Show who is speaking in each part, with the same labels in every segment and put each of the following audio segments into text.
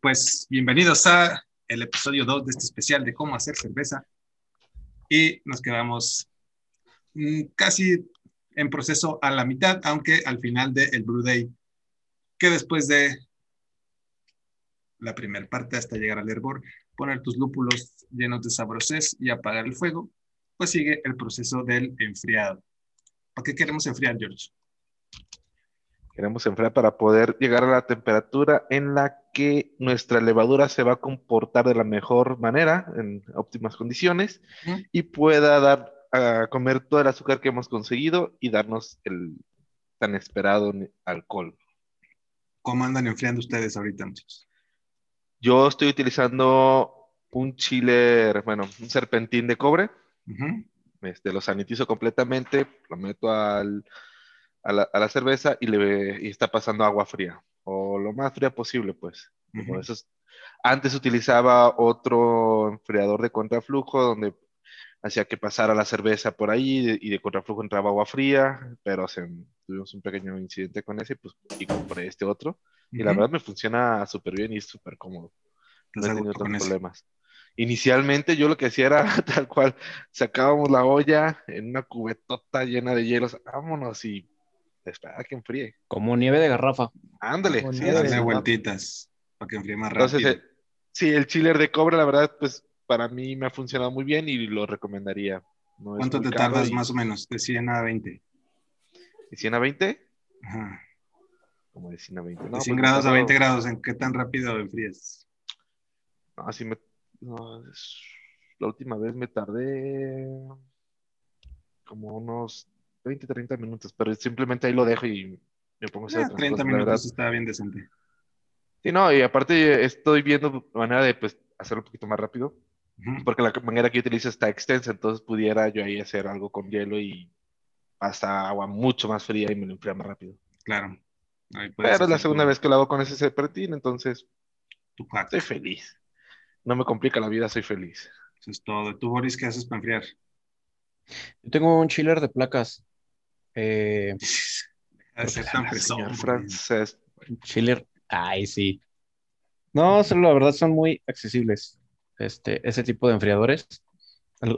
Speaker 1: Pues bienvenidos a el episodio 2 de este especial de cómo hacer cerveza. Y nos quedamos mm, casi en proceso a la mitad, aunque al final del el Brew Day, que después de la primera parte hasta llegar al hervor, poner tus lúpulos llenos de sabrosez y apagar el fuego, pues sigue el proceso del enfriado. ¿Para qué queremos enfriar, George?
Speaker 2: Queremos enfriar para poder llegar a la temperatura en la que nuestra levadura se va a comportar de la mejor manera, en óptimas condiciones, y pueda dar a comer todo el azúcar que hemos conseguido y darnos el tan esperado alcohol.
Speaker 1: ¿Cómo andan enfriando ustedes ahorita, muchachos?
Speaker 2: Yo estoy utilizando un chiller, bueno, un serpentín de cobre. este, lo sanitizo completamente, lo meto al, a, la, cerveza y, le, y está pasando agua fría, o lo más fría posible, pues. antes utilizaba otro enfriador de contraflujo donde hacía que pasara la cerveza por ahí y de, contraflujo entraba agua fría, pero tuvimos un pequeño incidente con ese pues, y compré este otro. Y la verdad me funciona súper bien y es súper cómodo. No he tenido tantos problemas. Inicialmente yo lo que hacía era tal cual, sacábamos la olla en una cubetota llena de hielos, vámonos y espera que enfríe.
Speaker 3: Como nieve de garrafa.
Speaker 2: Ándale.
Speaker 1: Sí, darle vueltitas para que enfríe más rápido. Entonces,
Speaker 2: eh, sí, el chiller de cobre, la verdad, pues para mí me ha funcionado muy bien y lo recomendaría.
Speaker 1: ¿Cuánto te tardas más o menos? De 100 a 20.
Speaker 2: ¿De 100 a 20? Ajá. Como de 100 a 20.
Speaker 1: de 100 pues, grados a 20 grados, ¿en qué tan rápido enfrías?
Speaker 2: No, así me. No, La última vez me tardé como unos 20, 30 minutos, pero simplemente ahí lo dejo y me pongo a hacer
Speaker 1: 30 minutos está bien decente.
Speaker 2: Sí, no, y aparte estoy viendo manera de pues, hacerlo un poquito más rápido, porque la manera que yo utilizo está extensa, entonces pudiera yo ahí hacer algo con hielo y hasta agua mucho más fría y me lo enfría más rápido.
Speaker 1: Claro.
Speaker 2: Pero es la segunda vez que lo hago con ese Serpentín, entonces estoy feliz. No me complica la vida, soy feliz.
Speaker 1: Eso es todo. ¿Tú, Boris, qué haces para enfriar?
Speaker 3: Yo tengo un chiller de placas. Eh,
Speaker 1: de ser tan
Speaker 2: señor francés.
Speaker 3: Chiller. Ay, sí. No, la verdad son muy accesibles. Este, ese tipo de enfriadores.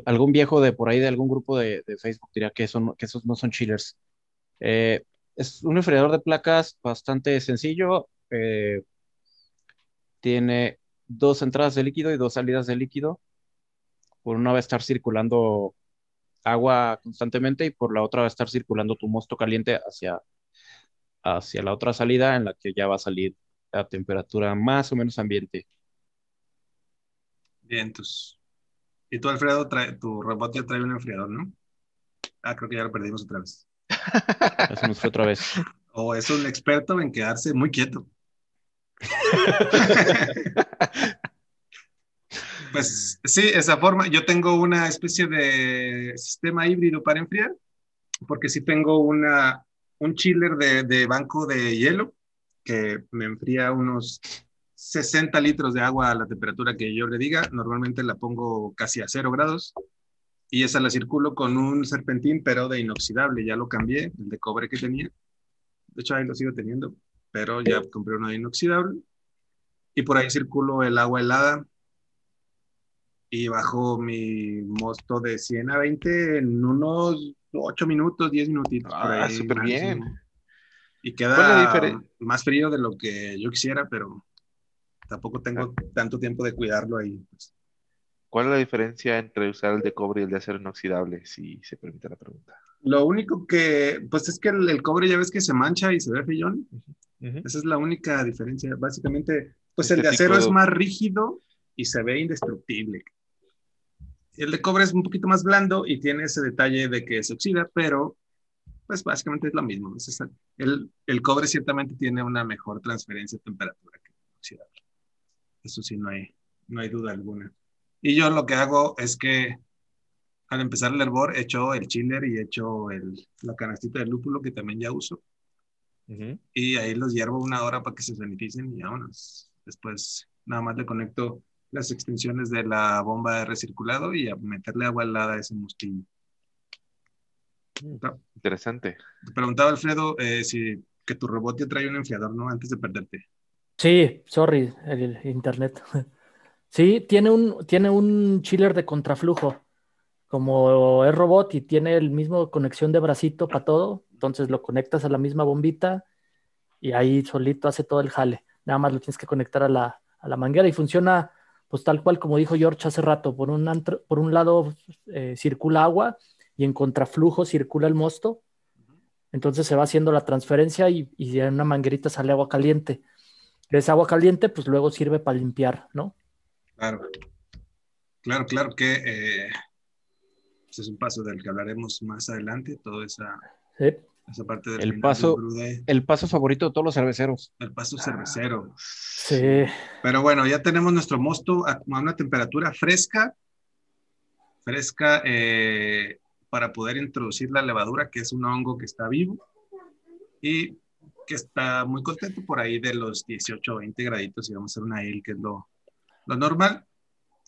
Speaker 3: algún viejo de por ahí de algún grupo de, Facebook diría que, son, que esos no son chillers. Eh, es un enfriador de placas bastante sencillo. Eh, tiene dos entradas de líquido y dos salidas de líquido. Por una va a estar circulando agua constantemente y por la otra va a estar circulando tu mosto caliente hacia, hacia la otra salida en la que ya va a salir a temperatura más o menos ambiente.
Speaker 1: Bien, entonces. Y tú, Alfredo, trae, tu robot ya trae un enfriador, ¿no? Ah, creo que ya lo perdimos otra vez.
Speaker 3: Eso nos fue otra vez.
Speaker 1: O es un experto en quedarse muy quieto. Pues sí, esa forma. Yo tengo una especie de sistema híbrido para enfriar, porque sí tengo una, un chiller de, de banco de hielo que me enfría unos 60 litros de agua a la temperatura que yo le diga. Normalmente la pongo casi a cero grados y esa la circulo con un serpentín, pero de inoxidable. Ya lo cambié, el de cobre que tenía. De hecho, ahí lo sigo teniendo, pero ya compré uno de inoxidable. Y por ahí circulo el agua helada y bajo mi mosto de 100 a 20 en unos 8 minutos, 10 minutitos.
Speaker 2: Ah, súper bien.
Speaker 1: Y queda más frío de lo que yo quisiera, pero tampoco tengo ah. tanto tiempo de cuidarlo ahí. Pues.
Speaker 2: ¿Cuál es la diferencia entre usar el de cobre y el de acero inoxidable, si se permite la pregunta?
Speaker 1: Lo único que, pues es que el, cobre ya ves que se mancha y se ve fillón. Esa es la única diferencia. Básicamente, pues el de acero es más rígido y se ve indestructible. El de cobre es un poquito más blando y tiene ese detalle de que se oxida, pero pues básicamente es lo mismo. el, el, cobre ciertamente tiene una mejor transferencia de temperatura que el oxidable. Eso sí, no hay, no hay duda alguna. Y yo lo que hago es que al empezar el hervor echo el chiller y echo el, la canastita de lúpulo que también ya uso. Y ahí los hiervo una hora para que se saniticen y vámonos. Después nada más le conecto las extensiones de la bomba de recirculado y a meterle agua helada a ese mosquillo.
Speaker 2: Mm, interesante.
Speaker 1: Te preguntaba Alfredo eh, si que tu robot ya trae un enfriador, ¿no? Antes de perderte.
Speaker 4: Sí, sorry, el internet. Sí, tiene un, tiene un chiller de contraflujo. Como es robot y tiene el mismo conexión de bracito para todo, entonces lo conectas a la misma bombita y ahí solito hace todo el jale. Nada más lo tienes que conectar a la, a la manguera y funciona pues tal cual como dijo George hace rato, por un, por un lado eh, circula agua y en contraflujo circula el mosto. Entonces se va haciendo la transferencia y, y en una manguerita sale agua caliente. Esa agua caliente pues luego sirve para limpiar, ¿no?
Speaker 1: Claro, claro, claro que eh, pues, es un paso del que hablaremos más adelante, toda esa, esa parte del
Speaker 3: el paso, el paso favorito de todos los cerveceros.
Speaker 1: El paso cervecero.
Speaker 4: Sí.
Speaker 1: Pero bueno, ya tenemos nuestro mosto a una temperatura fresca, fresca eh, para poder introducir la levadura, que es un hongo que está vivo y que está muy contento por ahí de los 18 o 20 graditos y vamos a hacer una ale, que es lo, lo normal.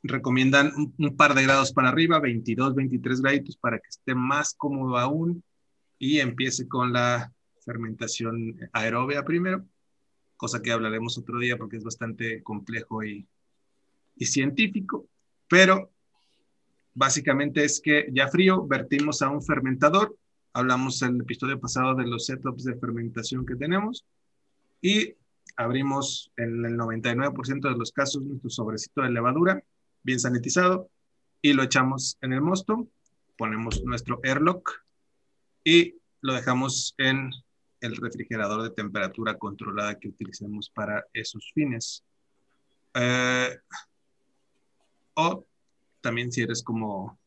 Speaker 1: Recomiendan un, un, par de grados para arriba, 22, 23 graditos para que esté más cómodo aún y empiece con la fermentación aeróbea primero cosa que hablaremos otro día porque es bastante complejo y, y científico, pero básicamente es que ya frío vertimos a un fermentador, hablamos en el episodio pasado de los setups de fermentación que tenemos y abrimos en el 99% de los casos nuestro sobrecito de levadura bien sanitizado y lo echamos en el mosto, ponemos nuestro airlock y lo dejamos en el refrigerador de temperatura controlada que utilicemos para esos fines. Eh, o también si eres como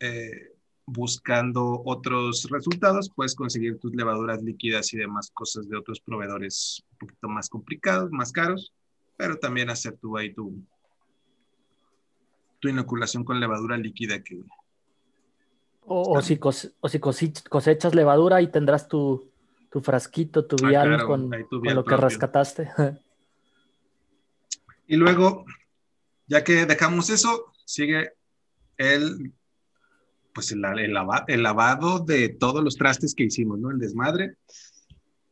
Speaker 1: eh, buscando otros resultados, puedes conseguir tus levaduras líquidas y demás cosas de otros proveedores un poquito más complicados, más caros, pero también hacer tú ahí tu, tu inoculación con levadura líquida que,
Speaker 4: o, si, cosechas levadura y tendrás tu, frasquito, tu ah, vial con, lo que rescataste.
Speaker 1: y luego, ya que dejamos eso, sigue el, pues el, lavado de todos los trastes que hicimos, ¿no? El desmadre,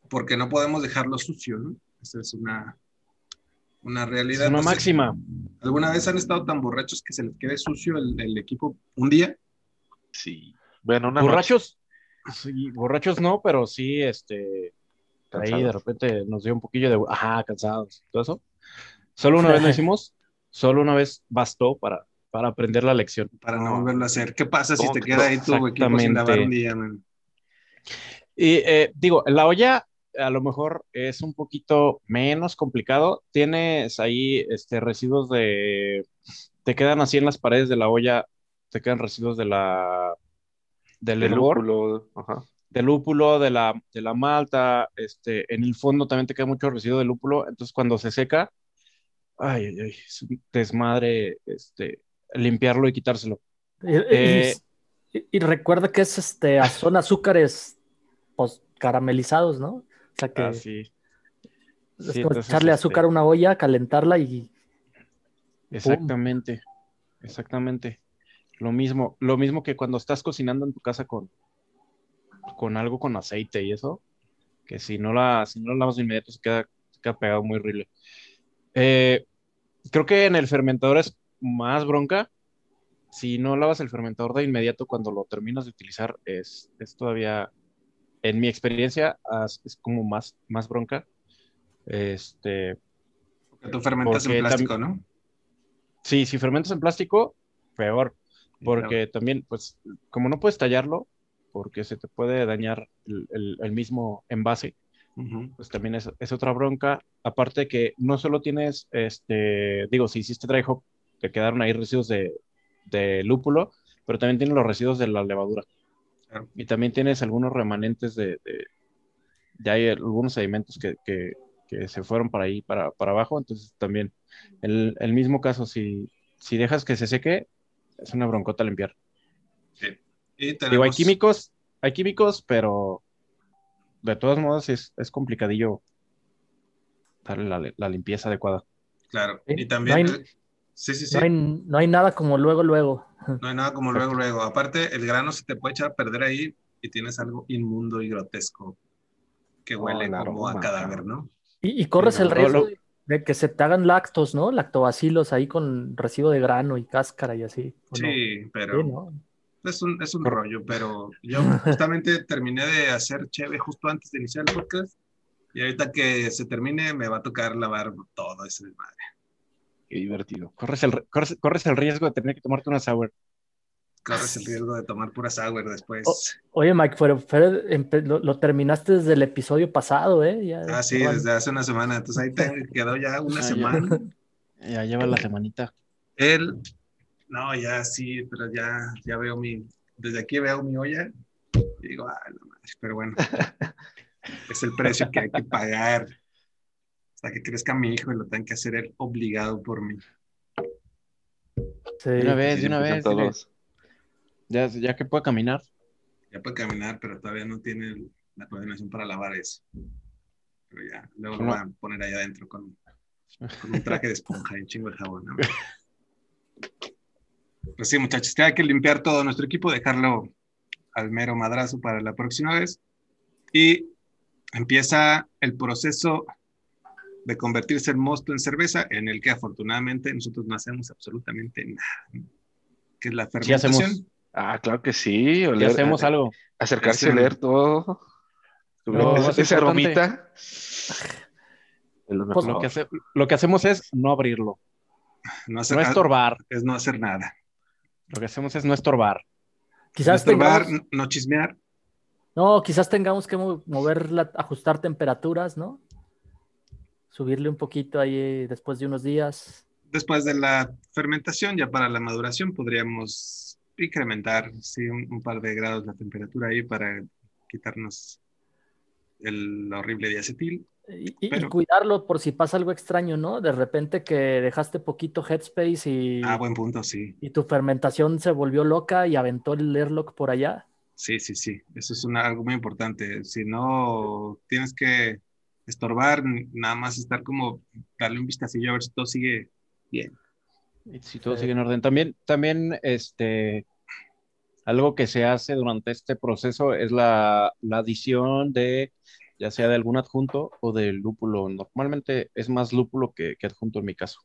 Speaker 1: porque no podemos dejarlo sucio, ¿no? Esa es una, una realidad. Es
Speaker 3: una máxima.
Speaker 1: ¿Alguna vez han estado tan borrachos que se les quede sucio el equipo un día?
Speaker 2: Sí. Bueno, una
Speaker 3: borrachos, borrachos no, pero sí, este, ahí de repente nos dio un poquillo de, ajá, cansados, todo eso. Solo una vez lo hicimos, solo una vez bastó para, para aprender la lección.
Speaker 1: Para no volverlo a hacer. ¿Qué pasa si te queda ahí tu equipo sin lavar un día, man?
Speaker 3: Y eh, digo, la olla a lo mejor es un poquito menos complicado. Tienes ahí este, residuos de. Te quedan así en las paredes de la olla te quedan residuos de la del lúpulo, del lúpulo, de la, de la malta, este, en el fondo también te queda mucho residuo de lúpulo, entonces cuando se seca, ay, ay, es un desmadre, este, limpiarlo y quitárselo.
Speaker 4: Y, eh, recuerda que es, este, son azúcares, pues, caramelizados, ¿no? O sea que...
Speaker 3: Ah, sí.
Speaker 4: Es como echarle azúcar a una olla, calentarla y...
Speaker 3: Exactamente, exactamente. Lo mismo, lo mismo que cuando estás cocinando en tu casa con, con algo con aceite y eso, que si no la, si no lo lavas de inmediato se queda, queda pegado muy horrible. Eh, creo que en el fermentador es más bronca. Si no lavas el fermentador de inmediato cuando lo terminas de utilizar, es, es todavía, en mi experiencia, es como más, más bronca. Este.
Speaker 1: Porque tú fermentas en plástico, ¿no?
Speaker 3: Sí, si fermentas en plástico, peor porque también, pues, como no puedes tallarlo, porque se te puede dañar el, mismo envase, pues también es, es, otra bronca. Aparte que no solo tienes, este, digo, si hiciste dry hop, te quedaron ahí residuos de, de lúpulo, pero también tienes los residuos de la levadura. Y también tienes algunos remanentes de, de, hay algunos sedimentos que, que, que, se fueron para ahí, para, para abajo. Entonces también, el, el mismo caso, si, si dejas que se seque, es una broncota limpiar.
Speaker 1: Sí.
Speaker 3: Digo, hay químicos, hay químicos, pero de todos modos es, complicadillo darle la, limpieza adecuada.
Speaker 1: Claro, y también...
Speaker 4: No hay, sí, sí, sí. No hay, nada como luego, luego.
Speaker 1: No hay nada como luego, luego. Aparte, el grano se te puede echar a perder ahí y tienes algo inmundo y grotesco que huele como a cadáver, ¿no?
Speaker 4: Y, corres el riesgo de que se te hagan lactos, ¿no? Lactobacilos ahí con residuo de grano y cáscara y así.
Speaker 1: Sí, pero es un, es un rollo, pero yo justamente terminé de hacer cheve justo antes de iniciar el podcast y ahorita que se termine me va a tocar lavar todo ese desmadre.
Speaker 3: Qué divertido. Corres el, corres, el riesgo de tener que tomarte una sour.
Speaker 1: Corres el riesgo de tomar pura sour después.
Speaker 4: oye, Mike, pero, lo, terminaste desde el episodio pasado, ¿eh?
Speaker 1: ah, sí, desde hace una semana. Entonces ahí te quedó ya una semana.
Speaker 3: Ya, lleva la semanita.
Speaker 1: Él, no, ya sí, pero ya, ya veo mi, desde aquí veo mi olla y digo, no pero bueno, es el precio que hay que pagar hasta que crezca mi hijo y lo tenga que hacer él obligado por mí.
Speaker 3: Sí, de una vez, de una vez. Ya, ya que puede caminar.
Speaker 1: Ya puede caminar, pero todavía no tiene la coordinación para lavar eso. Pero ya, luego lo voy a poner ahí adentro con, con un traje de esponja y un chingo de jabón. ¿no? Pues sí, muchachos, hay que limpiar todo nuestro equipo, dejarlo al mero madrazo para la próxima vez. Y empieza el proceso de convertirse el mosto en cerveza, en el que afortunadamente nosotros no hacemos absolutamente nada. Que es la fermentación.
Speaker 2: Ah, claro que sí.
Speaker 3: hacemos algo.
Speaker 2: Acercarse a leer todo. esa aromita.
Speaker 3: Pues lo, que lo que hacemos es no abrirlo. No, no estorbar.
Speaker 1: Es no hacer nada.
Speaker 3: Lo que hacemos es no estorbar.
Speaker 1: Quizás no estorbar, no chismear.
Speaker 4: No, quizás tengamos que mover, ajustar temperaturas, ¿no? Subirle un poquito ahí después de unos días.
Speaker 1: Después de la fermentación, ya para la maduración, podríamos incrementar sí, un, par de grados la temperatura ahí para quitarnos el horrible diacetil.
Speaker 4: Y, cuidarlo por si pasa algo extraño, ¿no? De repente que dejaste poquito headspace y...
Speaker 1: Ah, buen punto, sí.
Speaker 4: Y tu fermentación se volvió loca y aventó el airlock por allá.
Speaker 1: Sí, sí, sí. Eso es algo muy importante. Si no tienes que estorbar, nada más estar como darle un vistacillo a ver si todo sigue bien.
Speaker 3: Si todo sigue en orden. También, también, este, algo que se hace durante este proceso es la, la adición de ya sea de algún adjunto o del lúpulo. Normalmente es más lúpulo que, adjunto en mi caso.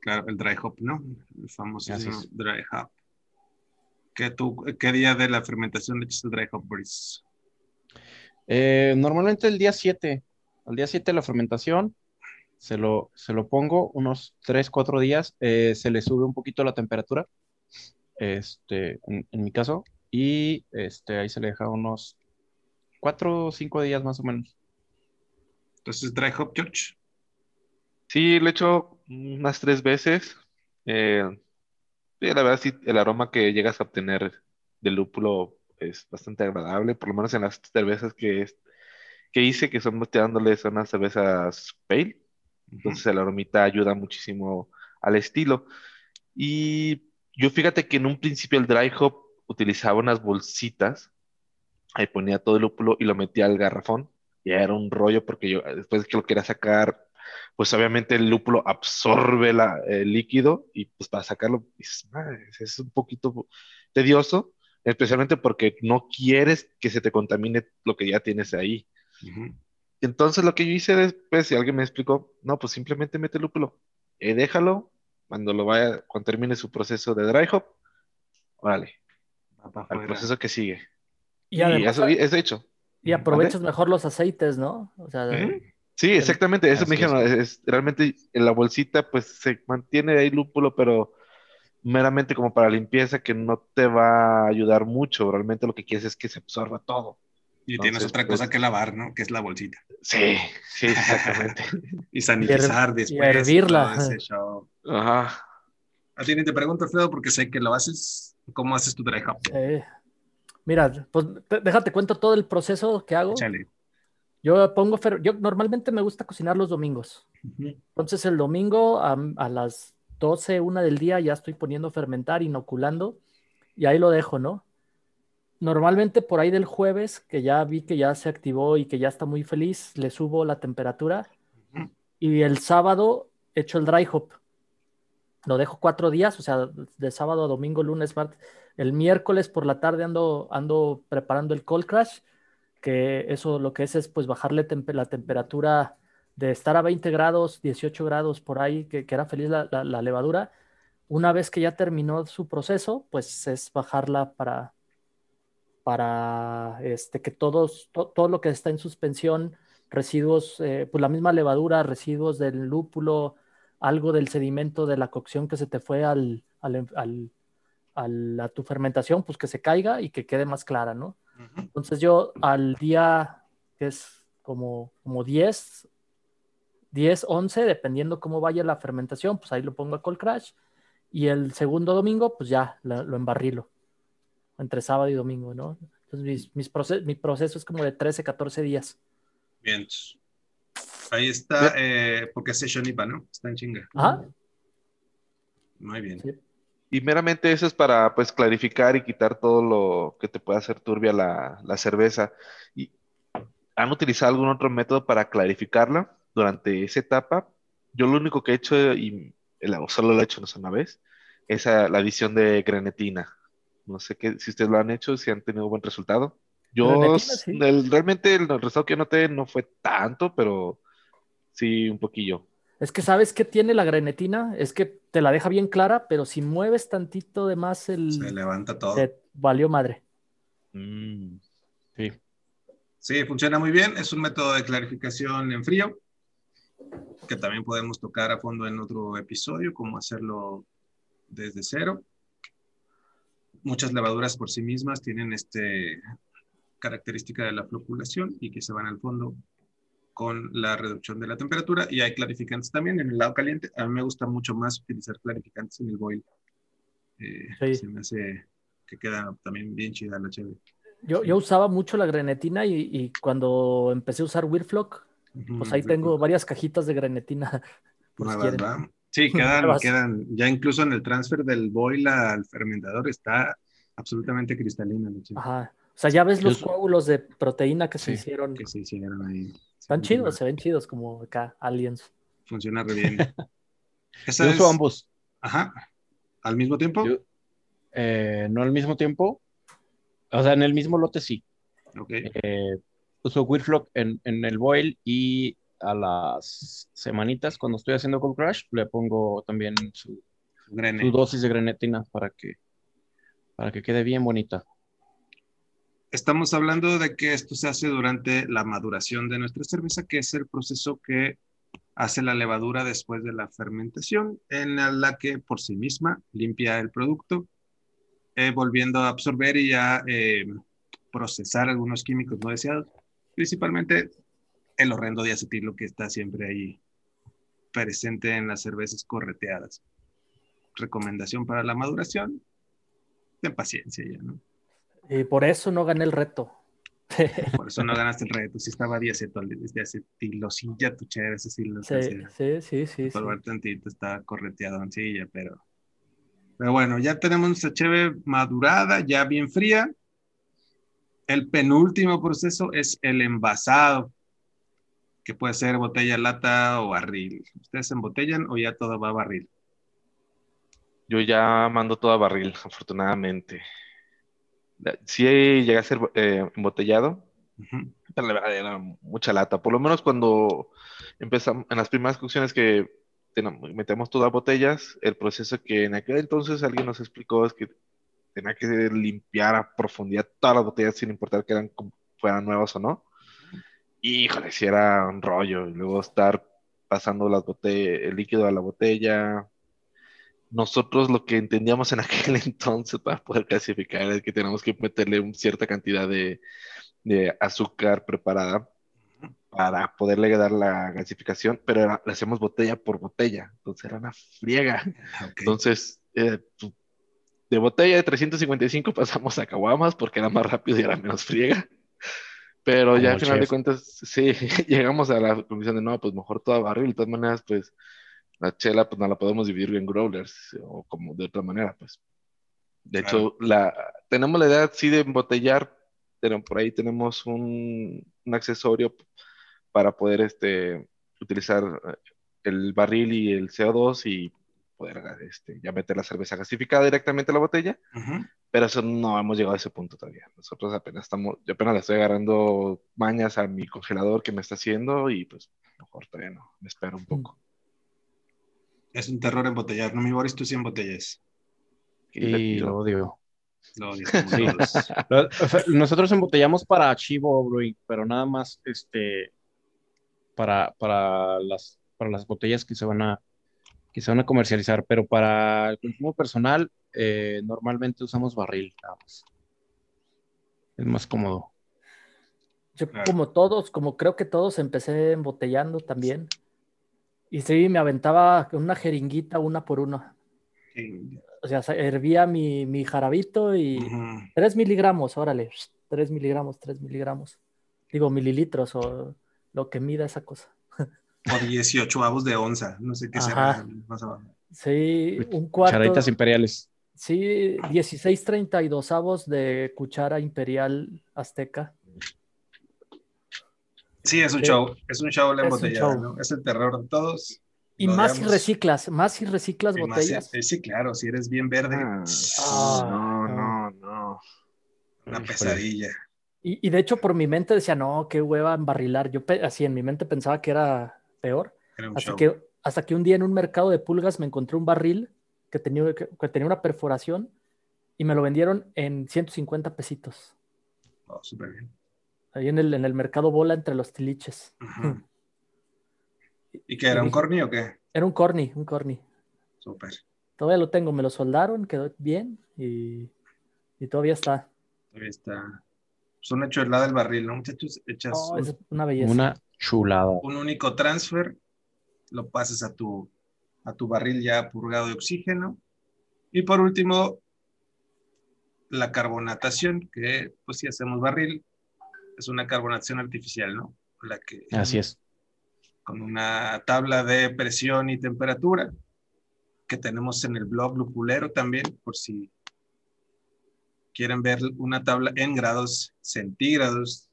Speaker 1: Claro, el dry hop, ¿no? El famoso dry hop. ¿Qué, tú, ¿Qué día de la fermentación le echas el dry hop, Boris?
Speaker 3: Eh, normalmente el día 7. Al día 7 de la fermentación se lo, se lo pongo unos 3, 4 días. Eh, se le sube un poquito la temperatura, este, en, en mi caso, y este, ahí se le deja unos cuatro o cinco días más o menos.
Speaker 1: Entonces, dry hop, George.
Speaker 2: Sí, lo he hecho unas tres veces. Eh, la verdad, sí, el aroma que llegas a obtener del lúpulo es bastante agradable, por lo menos en las cervezas que, que hice, que son dándoles son unas cervezas pale. Entonces, el aromita ayuda muchísimo al estilo. Y yo fíjate que en un principio el dry hop utilizaba unas bolsitas ahí ponía todo el lúpulo y lo metía al garrafón. Y era un rollo porque yo después que lo quería sacar, pues obviamente el lúpulo absorbe el líquido y pues para sacarlo es un poquito tedioso, especialmente porque no quieres que se te contamine lo que ya tienes ahí. Entonces lo que yo hice después, si alguien me explicó, no, pues simplemente mete el lúpulo y déjalo cuando lo vaya, cuando termine su proceso de dry hop, órale, al proceso que sigue. Y, eso es hecho.
Speaker 4: Y aprovechas mejor los aceites, ¿no? O sea,
Speaker 2: Sí, exactamente. Eso me dijeron. Es, realmente en la bolsita, pues se mantiene ahí lúpulo, pero meramente como para limpieza, que no te va a ayudar mucho. Realmente lo que quieres es que se absorba todo.
Speaker 1: Y tienes otra cosa pues que lavar, ¿no? Que es la bolsita.
Speaker 2: Sí, sí, exactamente.
Speaker 1: y sanitizar después. Y
Speaker 4: hervirla.
Speaker 1: Ajá. A ti ni te pregunto, Fredo, porque sé que lo haces. ¿Cómo haces tu dry hop?
Speaker 4: Mira, pues déjate cuento todo el proceso que hago. Yo pongo, yo normalmente me gusta cocinar los domingos. Entonces el domingo a, las 12, una del día ya estoy poniendo fermentar, inoculando y ahí lo dejo, ¿no? Normalmente por ahí del jueves, que ya vi que ya se activó y que ya está muy feliz, le subo la temperatura y el sábado echo el dry hop. Lo dejo cuatro días, o sea, de sábado a domingo, lunes, martes. El miércoles por la tarde ando, ando preparando el cold crash, que eso lo que es es pues bajarle la temperatura de estar a 20 grados, 18 grados por ahí, que, era feliz la, levadura, una vez que ya terminó su proceso, pues es bajarla para, para este, que todos, todo lo que está en suspensión, residuos, eh, pues la misma levadura, residuos del lúpulo, algo del sedimento de la cocción que se te fue al, al, a tu fermentación, pues que se caiga y que quede más clara, ¿no? Entonces yo al día, que es como, como 10, 10, 11, dependiendo cómo vaya la fermentación, pues ahí lo pongo a cold crash. Y el segundo domingo, pues ya lo, embarrilo. Entre sábado y domingo, ¿no? Entonces mis, mi proceso es como de 13, 14 días.
Speaker 1: Bien. Ahí está, eh, porque es Session IPA, ¿no? Está en chinga.
Speaker 4: Ajá.
Speaker 1: Muy bien.
Speaker 2: Y meramente eso es para pues clarificar y quitar todo lo que te pueda hacer turbia la, la cerveza. ¿Y ¿Han utilizado algún otro método para clarificarla? durante esa etapa, yo lo único que he hecho, y solo lo he hecho una vez, es la adición de grenetina. No sé qué, si ustedes lo han hecho, si han tenido buen resultado. Yo, realmente el resultado que noté no fue tanto, pero sí un poquillo.
Speaker 4: Es que sabes qué tiene la grenetina, es que te la deja bien clara, pero si mueves tantito de más el...
Speaker 1: Se levanta todo.
Speaker 4: valió madre.
Speaker 2: Mm,
Speaker 1: sí. Sí, funciona muy bien. Es un método de clarificación en frío que también podemos tocar a fondo en otro episodio, cómo hacerlo desde cero. Muchas levaduras por sí mismas tienen este característica de la floculación y que se van al fondo con la reducción de la temperatura y hay clarificantes también en el lado caliente. A mí me gusta mucho más utilizar clarificantes en el boil. Eh, se me hace que queda también bien chida la chévere.
Speaker 4: Yo, yo usaba mucho la grenetina y, y cuando empecé a usar Weirflock, pues ahí tengo varias cajitas de grenetina.
Speaker 1: Sí, quedan, quedan, ya incluso en el transfer del boil al fermentador está absolutamente cristalina.
Speaker 4: Ajá. O sea, ya ves los coágulos de proteína que se hicieron.
Speaker 1: Que se hicieron ahí.
Speaker 4: Están chidos, se ven chidos como acá, aliens.
Speaker 1: Funciona re bien.
Speaker 3: Yo uso ambos.
Speaker 1: Ajá. ¿Al mismo tiempo?
Speaker 3: Eh, no al mismo tiempo. O sea, en el mismo lote sí.
Speaker 1: Ok.
Speaker 3: Eh, uso Weirflock en, en el boil y a las semanitas cuando estoy haciendo Cold Crash le pongo también su, dosis de grenetina para que, para que quede bien bonita.
Speaker 1: Estamos hablando de que esto se hace durante la maduración de nuestra cerveza, que es el proceso que hace la levadura después de la fermentación, en la que por sí misma limpia el producto, eh, volviendo a absorber y a eh, procesar algunos químicos no deseados principalmente el horrendo diacetilo que está siempre ahí presente en las cervezas correteadas. Recomendación para la maduración, ten paciencia ya, ¿no?
Speaker 4: Y por eso no gané el reto.
Speaker 1: Por eso no ganaste el reto. Si estaba diacetilo, sí, ya tu chévere, ese sí lo
Speaker 4: Sí, sí, sí, sí.
Speaker 1: Por ver tantito, está correteado silla, pero... Pero bueno, ya tenemos nuestra cheve madurada, ya bien fría. El penúltimo proceso es el envasado, que puede ser botella, lata o barril. ¿Ustedes embotellan o ya todo va a barril?
Speaker 2: Yo ya mando todo a barril, afortunadamente. Sí llegué a ser eh, embotellado, pero la verdad era mucha lata. Por lo menos cuando empezamos, en las primeras cocciones que metemos todas botellas, el proceso que en aquel entonces alguien nos explicó es que tenía que limpiar a profundidad todas las botellas sin importar que eran, fueran nuevas o no. Híjole, si era un rollo. Y luego estar pasando las el líquido a la botella. Nosotros lo que entendíamos en aquel entonces para poder clasificar es que tenemos que meterle una cierta cantidad de, de azúcar preparada para poderle dar la gasificación, pero la hacemos botella por botella, entonces era una friega. Entonces, eh, de botella de 355 pasamos a caguamas porque era más rápido y era menos friega. Pero ya al final de cuentas, sí, llegamos a la conclusión de no, pues mejor toda barril. De todas maneras, pues la chela, pues no la podemos dividir en growlers o como de otra manera, pues. De hecho, la, tenemos la idea sí de embotellar, pero por ahí tenemos un, un accesorio para poder este, utilizar el barril y el CO2 y poder este, ya meter la cerveza gasificada directamente a la botella, pero eso no hemos llegado a ese punto todavía. Nosotros apenas estamos, yo apenas le estoy agarrando mañas a mi congelador que me está haciendo y pues mejor todavía no, me espero un poco.
Speaker 1: Es un terror embotellar, ¿no? Mi Boris, tú sí embotellas.
Speaker 3: Y lo odio. Lo odio. Nosotros embotellamos para Chivo Brewing, pero nada más este para, para, las, para las botellas que se van a que se van a comercializar, pero para el consumo personal eh, normalmente usamos barril, Es más cómodo.
Speaker 4: Yo como todos, como creo que todos empecé embotellando también. Y sí, me aventaba una jeringuita una por una. O sea, hervía mi, mi jarabito y tres miligramos, órale, tres miligramos, tres miligramos. Digo, mililitros o lo que mida esa cosa.
Speaker 1: O 18 avos de onza, no sé qué será más abajo.
Speaker 4: Sí, un cuarto.
Speaker 3: Cucharitas imperiales.
Speaker 4: Sí, 1632 avos de cuchara imperial azteca.
Speaker 1: Sí, es un show, es un show la embotellada, ¿no? Es el terror de todos.
Speaker 4: Y más si reciclas, más si reciclas botellas.
Speaker 1: sí, claro, si eres bien verde. Ah,
Speaker 2: ah, no, no, no.
Speaker 1: Una pesadilla.
Speaker 4: Y, y, de hecho, por mi mente decía, no, qué hueva embarrilar. Yo así en mi mente pensaba que era peor. hasta, que, hasta que un día en un mercado de pulgas me encontré un barril que tenía, que, tenía una perforación y me lo vendieron en 150 pesitos.
Speaker 1: Oh, súper bien.
Speaker 4: Ahí en el, en el mercado bola entre los tiliches.
Speaker 1: ¿Y qué era? ¿Un corny o qué?
Speaker 4: Era un corny, un corny.
Speaker 1: Súper.
Speaker 4: Todavía lo tengo, me lo soldaron, quedó bien y, y todavía está.
Speaker 1: Todavía está. Son hechos helada del barril, ¿no, muchachos? Echas
Speaker 4: oh, es una belleza.
Speaker 3: Una chulada.
Speaker 1: Un único transfer, lo pasas a tu, a tu barril ya purgado de oxígeno. Y por último, la carbonatación, que pues si hacemos barril, es una carbonatación artificial, ¿no? La que,
Speaker 3: Así es.
Speaker 1: Con una tabla de presión y temperatura que tenemos en el blog Lupulero también, por si quieren ver una tabla en grados centígrados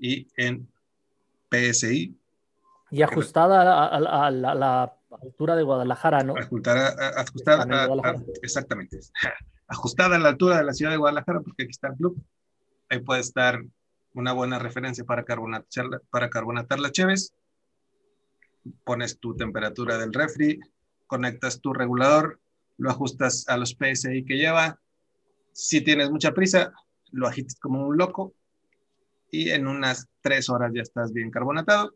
Speaker 1: y en PSI.
Speaker 4: Y ajustada a, la altura de Guadalajara, ¿no?
Speaker 1: Ajustada, exactamente. Ajustada a la altura de la ciudad de Guadalajara, porque aquí está el club. Ahí puede estar una buena referencia para carbonatar, para carbonatar las cheves. Pones tu temperatura del refri, conectas tu regulador, lo ajustas a los PSI que lleva. Si tienes mucha prisa, lo agitas como un loco y en unas tres horas ya estás bien carbonatado.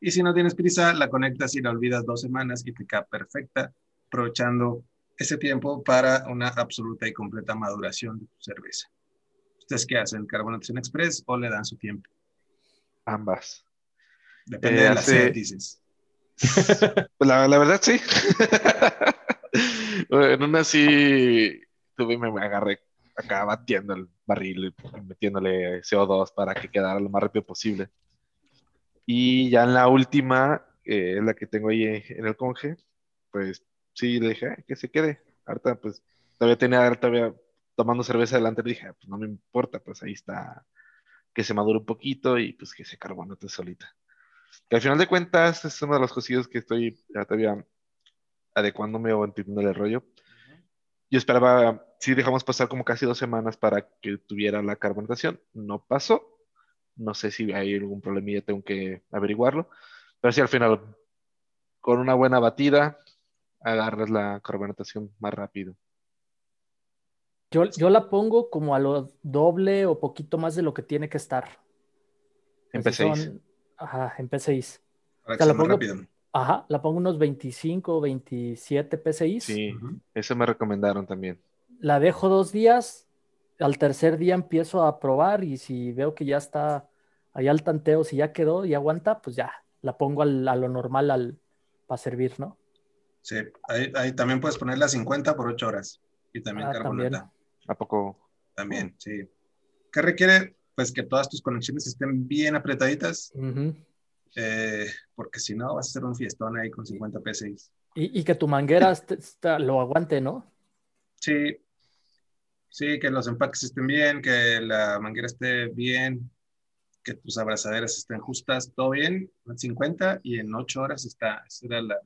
Speaker 1: Y si no tienes prisa, la conectas y la olvidas dos semanas y te queda perfecta, aprovechando ese tiempo para una absoluta y completa maduración de tu cerveza. ¿Ustedes qué hacen? ¿Carbonatación express o le dan su tiempo?
Speaker 2: Ambas.
Speaker 1: Depende de las hace... dices.
Speaker 2: la, la, verdad, sí. en una sí tuve, me agarré acá batiendo el barril, metiéndole CO2 para que quedara lo más rápido posible. Y ya en la última, eh, la que tengo ahí en el conge, pues sí, le dije, que se quede. Ahorita, pues, todavía tenía, todavía tomando cerveza delante, dije, ah, pues no me importa, pues ahí está, que se madure un poquito y pues que se carbonate solita. Que al final de cuentas es uno de los cosillos que estoy ya todavía adecuándome o entendiendo el rollo. Yo esperaba, sí dejamos pasar como casi dos semanas para que tuviera la carbonatación, no pasó. No sé si hay algún problemilla, tengo que averiguarlo. Pero sí, al final, con una buena batida, agarras la carbonatación más rápido.
Speaker 4: Yo, yo, la pongo como a lo doble o poquito más de lo que tiene que estar.
Speaker 2: En P6.
Speaker 4: ajá, en P6.
Speaker 1: Para la pongo, rápido.
Speaker 4: Ajá, la pongo unos 25 o 27 P6.
Speaker 2: Sí, eso me recomendaron también.
Speaker 4: La dejo dos días, al tercer día empiezo a probar y si veo que ya está ahí al tanteo, si ya quedó y aguanta, pues ya, la pongo al, a lo normal al, para servir, ¿no?
Speaker 1: Sí, ahí, ahí, también puedes ponerla 50 por 8 horas y también ah, carbonata.
Speaker 2: ¿A poco?
Speaker 1: También, sí. ¿Qué requiere? Pues que todas tus conexiones estén bien apretaditas, eh, porque si no vas a hacer un fiestón ahí con 50 PSI.
Speaker 4: Y, y que tu manguera lo aguante, ¿no?
Speaker 1: Sí, sí, que los empaques estén bien, que la manguera esté bien, que tus abrazaderas estén justas, todo bien, en 50 y en 8 horas está, esa era la,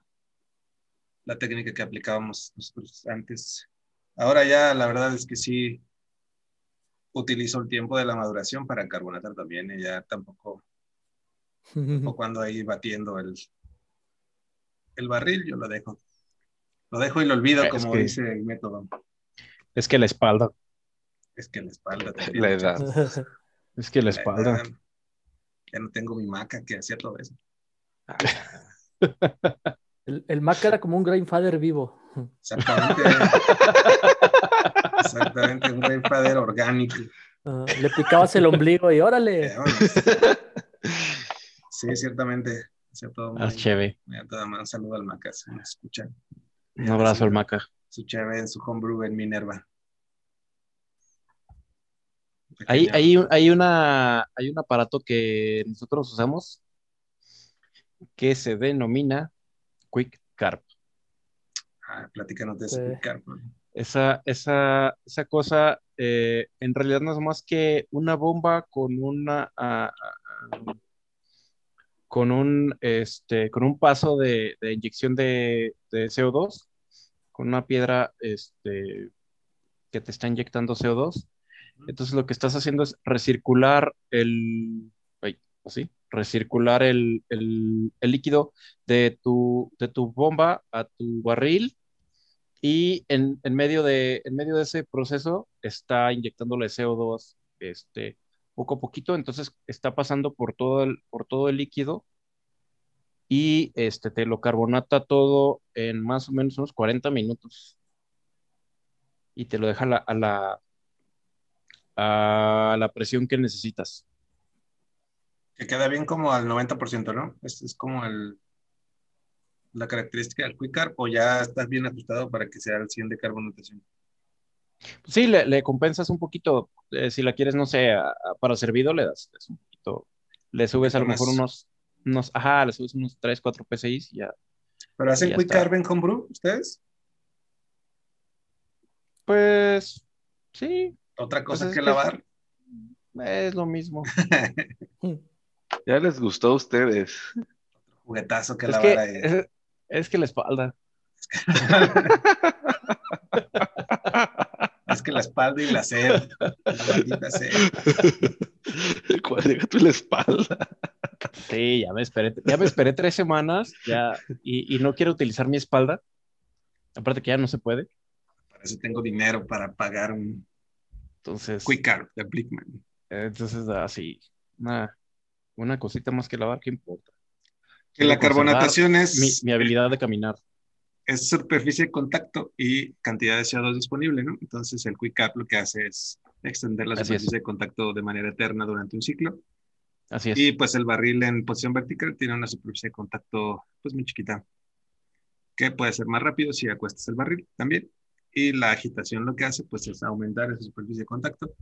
Speaker 1: la técnica que aplicábamos nosotros antes Ahora ya la verdad es que sí utilizo el tiempo de la maduración para carbonatar también y ya tampoco o cuando ahí batiendo el, el barril, yo lo dejo. Lo dejo y lo olvido, como dice el método.
Speaker 3: Es que la espalda.
Speaker 1: Es que la espalda.
Speaker 2: La edad.
Speaker 3: es que la espalda.
Speaker 1: Ya no tengo mi maca que hacía todo eso.
Speaker 4: el, el maca era como un grandfather vivo.
Speaker 1: Exactamente. Exactamente, un grandfather orgánico.
Speaker 4: Ah, le picabas el ombligo y órale.
Speaker 1: Sí, ciertamente.
Speaker 3: Ah, chévere.
Speaker 1: Un saludo al Maca, si me escuchan.
Speaker 3: Un abrazo al Maca.
Speaker 1: Su chévere en su homebrew en Minerva.
Speaker 3: Hay, hay, hay, una, hay un aparato que nosotros usamos que se denomina Quick Carb.
Speaker 1: Ah, platícanos de ese Quick Carb.
Speaker 3: Esa, esa, esa cosa eh, en realidad no es más que una bomba con una ah, ah, con un este con un paso de, inyección de, CO2 con una piedra este, que te está inyectando CO2 entonces lo que estás haciendo es recircular el así recircular el, el, líquido de tu, de tu bomba a tu barril y en, medio de, en medio de ese proceso está inyectándole CO2 este, poco a poquito, entonces está pasando por todo el, por todo el líquido y este, te lo carbonata todo en más o menos unos 40 minutos y te lo deja a la, a la presión que necesitas.
Speaker 1: Que queda bien como al 90%, ¿no? Este es como el, la característica del Quick o ya estás bien ajustado para que sea el 100 de carbonatación?
Speaker 3: Sí, le, compensas un poquito. Eh, si la quieres, no sé, para servido, le das un poquito. Le subes a lo mejor unos, unos, ajá, le subes unos 3, 4 PCI y ya.
Speaker 1: ¿Pero hacen Quick Carb en Homebrew ustedes?
Speaker 3: Pues sí.
Speaker 1: ¿Otra cosa pues que lavar?
Speaker 3: es lo mismo.
Speaker 2: ya les gustó a ustedes.
Speaker 1: Juguetazo que lavar ahí.
Speaker 3: Es que la espalda.
Speaker 1: es que la espalda y la sed. La sed.
Speaker 2: ¿Cuál llega tu la espalda?
Speaker 3: Sí, ya me esperé, ya me esperé tres semanas ya, y, no quiero utilizar mi espalda. Aparte que ya no se puede.
Speaker 1: Para eso tengo dinero para pagar un
Speaker 3: entonces,
Speaker 1: Quick Card de Blickman.
Speaker 3: Entonces, así, una, una cosita más que lavar, ¿qué importa?
Speaker 1: Que la carbonatación es...
Speaker 3: Mi, habilidad de caminar.
Speaker 1: Es superficie de contacto y cantidad de CO2 disponible, ¿no? Entonces el Quick Up lo que hace es extender la superficie de contacto de manera eterna durante un ciclo.
Speaker 3: Así es.
Speaker 1: Y pues el barril en posición vertical tiene una superficie de contacto pues muy chiquita, que puede ser más rápido si acuestas el barril también. Y la agitación lo que hace pues es aumentar esa superficie de contacto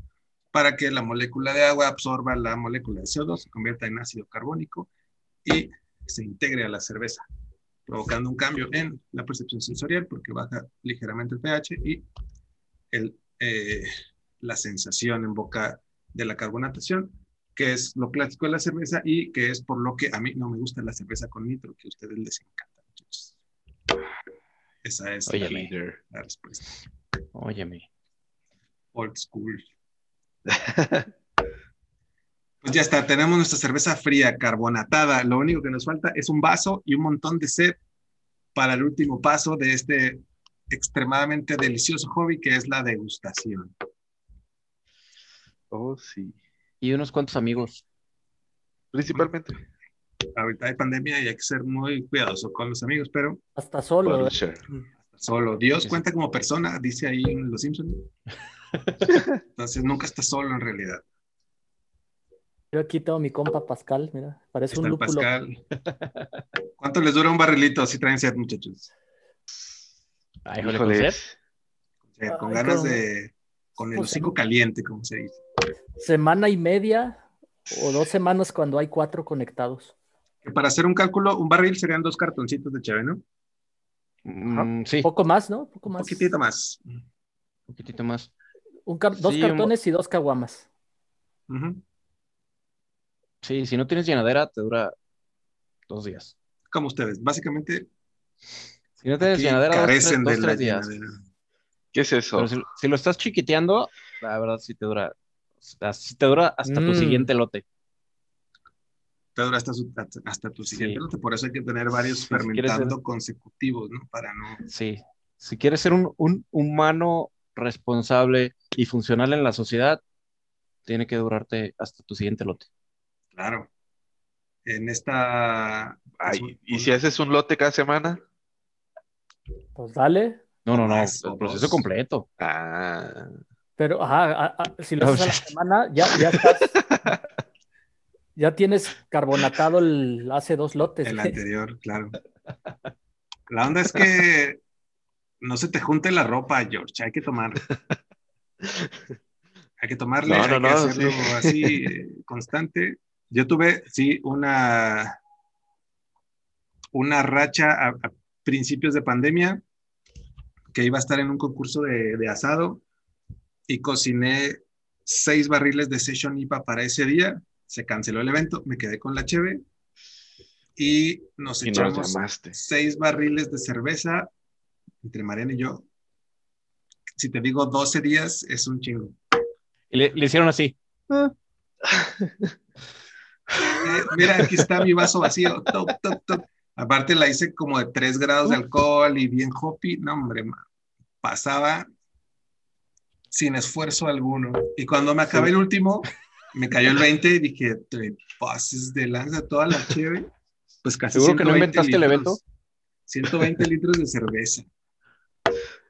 Speaker 1: para que la molécula de agua absorba la molécula de CO2, se convierta en ácido carbónico y se integre a la cerveza, provocando un cambio en la percepción sensorial porque baja ligeramente el pH y el, eh, la sensación en boca de la carbonatación, que es lo clásico de la cerveza y que es por lo que a mí no me gusta la cerveza con nitro, que a ustedes les encanta. Esa es la, respuesta.
Speaker 3: Óyeme.
Speaker 1: Old school. Pues ya está, tenemos nuestra cerveza fría, carbonatada. Lo único que nos falta es un vaso y un montón de sed para el último paso de este extremadamente delicioso hobby que es la degustación.
Speaker 2: Oh, sí.
Speaker 3: Y unos cuantos amigos.
Speaker 2: Principalmente.
Speaker 1: Ahorita hay pandemia y hay que ser muy cuidadoso con los amigos, pero.
Speaker 4: Hasta solo.
Speaker 1: Hasta solo. Dios cuenta como persona, dice ahí en Los Simpsons. Entonces nunca está solo en realidad.
Speaker 4: Yo aquí tengo mi compa Pascal, mira, parece un lúpulo. Pascal.
Speaker 1: ¿Cuánto les dura un barrilito si traen sed, muchachos?
Speaker 3: Ay, ¿con,
Speaker 1: con ganas de. con el pues hocico caliente, como se dice.
Speaker 4: Semana y media o dos semanas cuando hay cuatro conectados.
Speaker 1: para hacer un cálculo, un barril serían dos cartoncitos de cheve, ¿no?
Speaker 3: Mm, sí.
Speaker 4: Poco más, ¿no? Poco más.
Speaker 1: Un poquitito más.
Speaker 3: Un poquitito más.
Speaker 4: dos cartones y dos caguamas.
Speaker 1: Ajá.
Speaker 3: Sí, si no tienes llenadera, te dura dos días.
Speaker 1: Como ustedes, básicamente.
Speaker 3: Si no tienes llenadera,
Speaker 1: carecen dos, tres, de días.
Speaker 2: ¿Qué es eso?
Speaker 3: si, lo estás chiquiteando, la verdad sí te dura. Sí te dura hasta tu mm. siguiente lote.
Speaker 1: te dura hasta, hasta tu siguiente lote. Por eso hay que tener varios fermentando consecutivos, ¿no? Para no.
Speaker 3: Sí. Si quieres ser un, un humano responsable y funcional en la sociedad, tiene que durarte hasta tu siguiente lote.
Speaker 1: Claro. En esta.
Speaker 2: ¿Y si haces un lote cada semana?
Speaker 4: Pues dale.
Speaker 3: No, no, no, el proceso completo.
Speaker 2: Ah.
Speaker 4: Pero, ajá, si lo haces a la semana, ya, ya estás. ya tienes carbonatado el hace dos lotes.
Speaker 1: El anterior, claro. La onda es que no se te junte la ropa, George. Hay que tomar. Hay que tomarle, hay que hacerlo así eh, constante. Yo tuve, sí, una, una racha a, principios de pandemia que iba a estar en un concurso de, asado y cociné seis barriles de Session IPA para ese día. Se canceló el evento, me quedé con la cheve y nos echamos seis barriles de cerveza entre Mariana y yo. Si te digo 12 días, es un chingo.
Speaker 3: Y le, hicieron así. Ah.
Speaker 1: Eh, mira, aquí está mi vaso vacío. Aparte la hice como de 3 grados de alcohol y bien hoppy. No, hombre, pasaba sin esfuerzo alguno. Y cuando me acabé el último, me cayó el 20 y dije, te pases de lanza toda la chévere. Pues casi
Speaker 3: ¿Seguro que no inventaste el evento?
Speaker 1: 120 litros de cerveza.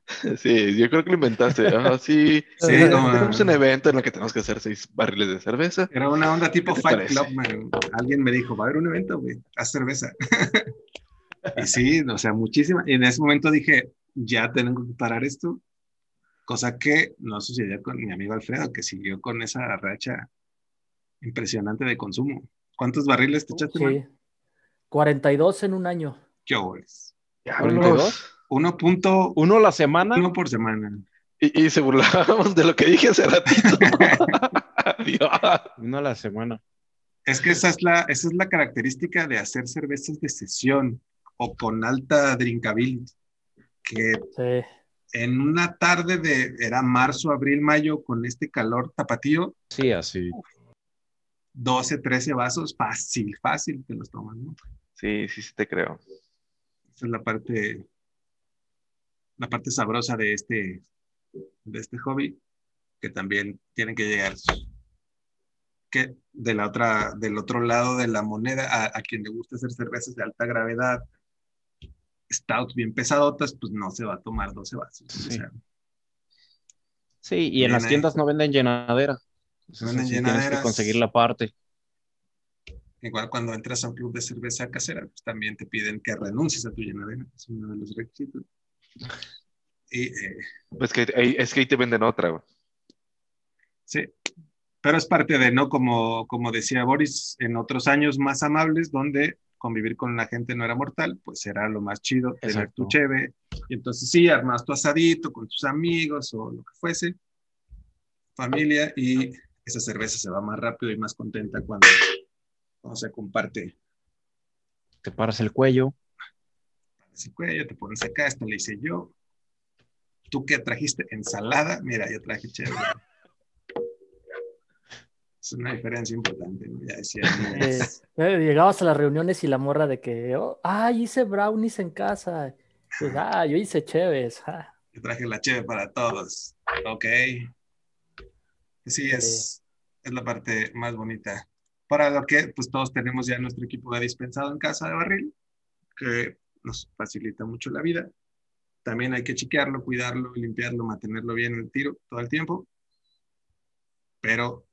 Speaker 2: Sí, yo creo que lo inventaste. sí, sí tenemos un evento en el que tenemos que hacer seis barriles de cerveza.
Speaker 1: Era una onda tipo Fight Club, Alguien me dijo, va a haber un evento, güey, haz cerveza. y sí, o sea, muchísima. Y en ese momento dije, ya tengo que parar esto. Cosa que no sucedió con mi amigo Alfredo, que siguió con esa racha impresionante de consumo. ¿Cuántos barriles te echaste? Sí,
Speaker 4: 42 en un año.
Speaker 1: ¿Qué horas?
Speaker 3: ¿42?
Speaker 1: 1.1
Speaker 3: ¿Uno la semana?
Speaker 1: Uno por semana.
Speaker 2: Y, se burlábamos de lo que dije hace ratito.
Speaker 3: Uno a la semana.
Speaker 1: Es que esa es, la, esa es la característica de hacer cervezas de sesión o con alta drinkability. Que en una tarde de, era marzo, abril, mayo, con este calor tapatío.
Speaker 3: Sí, así.
Speaker 1: 12, 13 vasos, fácil, fácil que los toman, ¿no?
Speaker 2: Sí, sí, sí te creo.
Speaker 1: Esa es la parte la parte sabrosa de este, de este hobby, que también tienen que llegar que de la otra, del otro lado de la moneda, a, quien le gusta hacer cervezas de alta gravedad, stouts bien pesadotas, pues no se va a tomar 12 vasos.
Speaker 3: Sí, y en las tiendas no venden llenadera. No venden Tienes que conseguir la parte.
Speaker 1: Igual cuando entras a un club de cerveza casera, pues también te piden que renuncies a tu llenadera. Es uno de los requisitos.
Speaker 2: Y, eh, pues que es que ahí te venden otra.
Speaker 1: Sí, pero es parte de, ¿no? Como, como decía Boris, en otros años más amables, donde convivir con la gente no era mortal, pues era lo más chido, tener tu cheve. Y entonces sí, armas tu asadito con tus amigos o lo que fuese, familia, y esa cerveza se va más rápido y más contenta cuando, cuando se comparte.
Speaker 3: Te paras el cuello
Speaker 1: ese cuello, te pones acá, esto le hice yo. ¿Tú qué trajiste? Ensalada. Mira, yo traje chévere. Es una diferencia importante, Ya decía.
Speaker 4: Eh, eh, llegabas a las reuniones y la morra de que, oh, ay, hice brownies en casa. Pues, ah, yo hice chéves.
Speaker 1: Yo traje la cheve para todos. Ok. Sí, es, es la parte más bonita. Para lo que, pues todos tenemos ya nuestro equipo de dispensado en casa de barril, que nos facilita mucho la vida. También hay que chequearlo, cuidarlo, limpiarlo, mantenerlo bien en el tiro todo el tiempo. Pero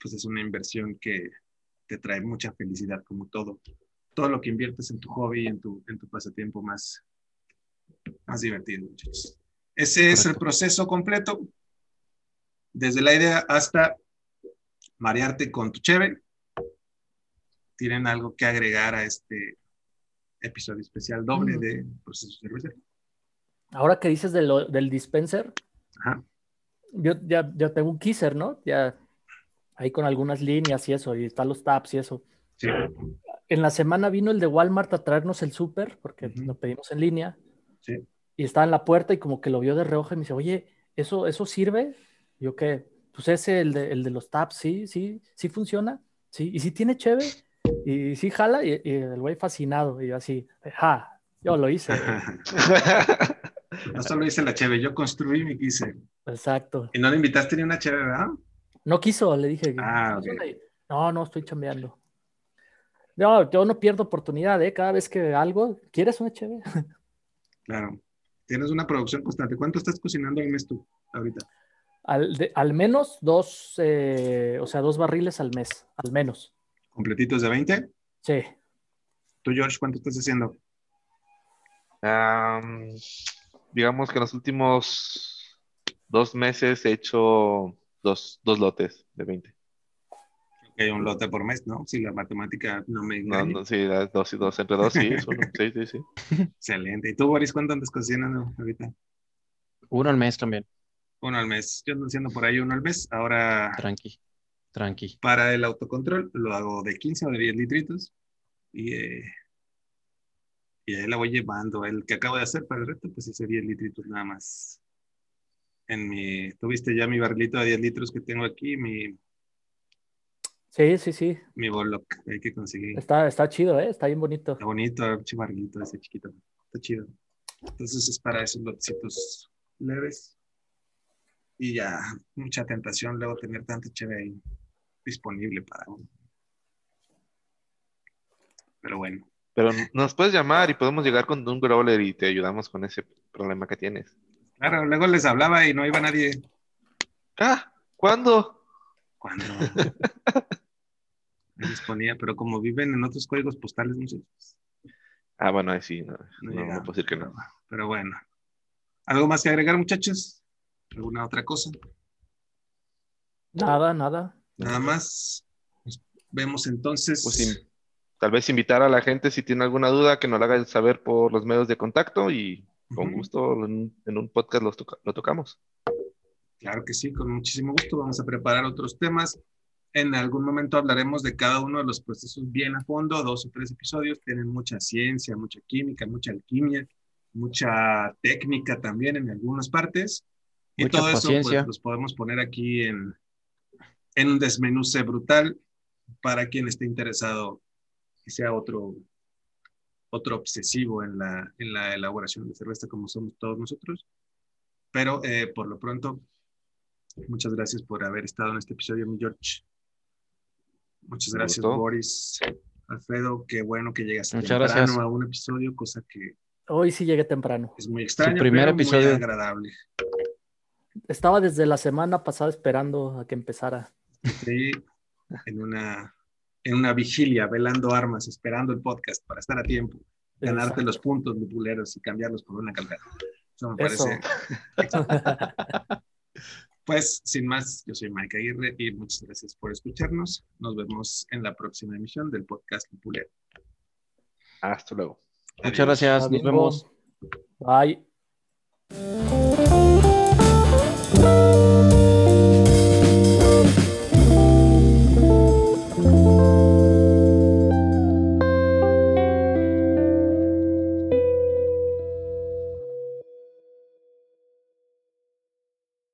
Speaker 1: pues es una inversión que te trae mucha felicidad como todo. Todo lo que inviertes en tu hobby, en tu, en tu pasatiempo más, más divertido, muchachos. Ese es el proceso completo, desde la idea hasta marearte con tu cheve. ¿Tienen algo que agregar a este, episodio especial doble de Proceso Cervecero.
Speaker 4: Ahora que dices del dispenser, yo ya, ya tengo un kisser, ¿no? Ya ahí con algunas líneas y eso, y están los taps y eso. En la semana vino el de Walmart a traernos el súper, porque lo pedimos en línea. Y estaba en la puerta y como que lo vio de reojo y me dice, oye, ¿eso, eso sirve? Yo qué, pues ese, el de, el de los taps, sí, sí, sí funciona. Sí, y si tiene chévere. Y sí, jala, y, el güey fascinado, y yo así, ja, yo lo hice.
Speaker 1: no solo hice la cheve, yo construí mi quise.
Speaker 4: Exacto.
Speaker 1: ¿Y no le invitaste ni una cheve, verdad?
Speaker 4: No quiso, le dije.
Speaker 1: Ah,
Speaker 4: No, no, estoy chambeando. No, yo no pierdo oportunidad, ¿eh? Cada vez que algo, ¿quieres una cheve?
Speaker 1: Claro. Tienes una producción constante. ¿Cuánto estás cocinando al mes tú ahorita?
Speaker 4: Al, menos dos, eh, o sea, dos barriles al mes, al menos.
Speaker 1: ¿Completitos de 20?
Speaker 4: Sí.
Speaker 1: ¿Tú, George, cuánto estás haciendo?
Speaker 2: digamos que en los últimos dos meses he hecho dos, lotes de 20.
Speaker 1: Hay un lote por mes, ¿no? Si la matemática no me engaña.
Speaker 2: No, no, sí, dos y dos, entre dos, sí, sí, sí, sí.
Speaker 1: Excelente. ¿Y tú, Boris, cuánto andas cocinando ahorita?
Speaker 3: Uno al mes también.
Speaker 1: Uno al mes. Yo ando haciendo por ahí uno al mes. Ahora.
Speaker 3: Tranqui, tranqui.
Speaker 1: Para el autocontrol lo hago de 15 o de 10 litritos. Y, eh, y ahí la voy llevando. El que acabo de hacer para el reto, pues ese 10 litritos nada más. En mi. ¿Tuviste ya mi barrilito de 10 litros que tengo aquí? Mi.
Speaker 4: Sí, sí, sí.
Speaker 1: Mi boloc, hay que conseguir.
Speaker 4: Está, está chido, ¿eh? Está bien bonito.
Speaker 1: Está bonito, el barrilito ese chiquito. Está chido. Entonces es para esos lotecitos leves y ya mucha tentación luego tener tanta chévere ahí disponible para uno. Pero bueno.
Speaker 2: Pero nos puedes llamar y podemos llegar con un growler y te ayudamos con ese problema que tienes.
Speaker 1: Claro, luego les hablaba y no iba nadie.
Speaker 2: Ah, ¿cuándo?
Speaker 1: ¿Cuándo? disponía, pero como viven en otros códigos postales, no sé.
Speaker 2: Ah, bueno, ahí sí, no, no, puedo decir que no.
Speaker 1: Pero bueno. ¿Algo más que agregar, muchachos? ¿Alguna otra cosa?
Speaker 4: Nada, nada.
Speaker 1: Nada más. Nos vemos entonces.
Speaker 2: Pues tal vez invitar a la gente si tiene alguna duda que nos la hagan saber por los medios de contacto y con gusto en, un podcast lo tocamos.
Speaker 1: Claro que sí, con muchísimo gusto. Vamos a preparar otros temas. En algún momento hablaremos de cada uno de los procesos bien a fondo, dos o tres episodios. Tienen mucha ciencia, mucha química, mucha alquimia, mucha técnica también en algunas partes. Y todo eso pues, los podemos poner aquí en, en un desmenuce brutal para quien esté interesado y sea otro, otro obsesivo en la, en la elaboración de cerveza como somos todos nosotros. Pero eh, por lo pronto, muchas gracias por haber estado en este episodio, mi George. Muchas gracias, Boris. Alfredo, qué bueno que llegaste
Speaker 3: Muchas temprano
Speaker 1: a un episodio, cosa que...
Speaker 4: Hoy sí llegué temprano.
Speaker 1: Es muy extraño,
Speaker 3: primer episodio.
Speaker 1: muy agradable.
Speaker 4: Estaba desde la semana pasada esperando a que empezara.
Speaker 1: Sí, en una, en una vigilia, velando armas, esperando el podcast para estar a tiempo, ganarte los puntos lupuleros y cambiarlos por una calcada. Eso me parece. pues, sin más, yo soy Mike Aguirre y muchas gracias por escucharnos. Nos vemos en la próxima emisión del podcast Lupulero.
Speaker 2: Hasta luego.
Speaker 3: Muchas gracias. Nos vemos.
Speaker 4: Bye.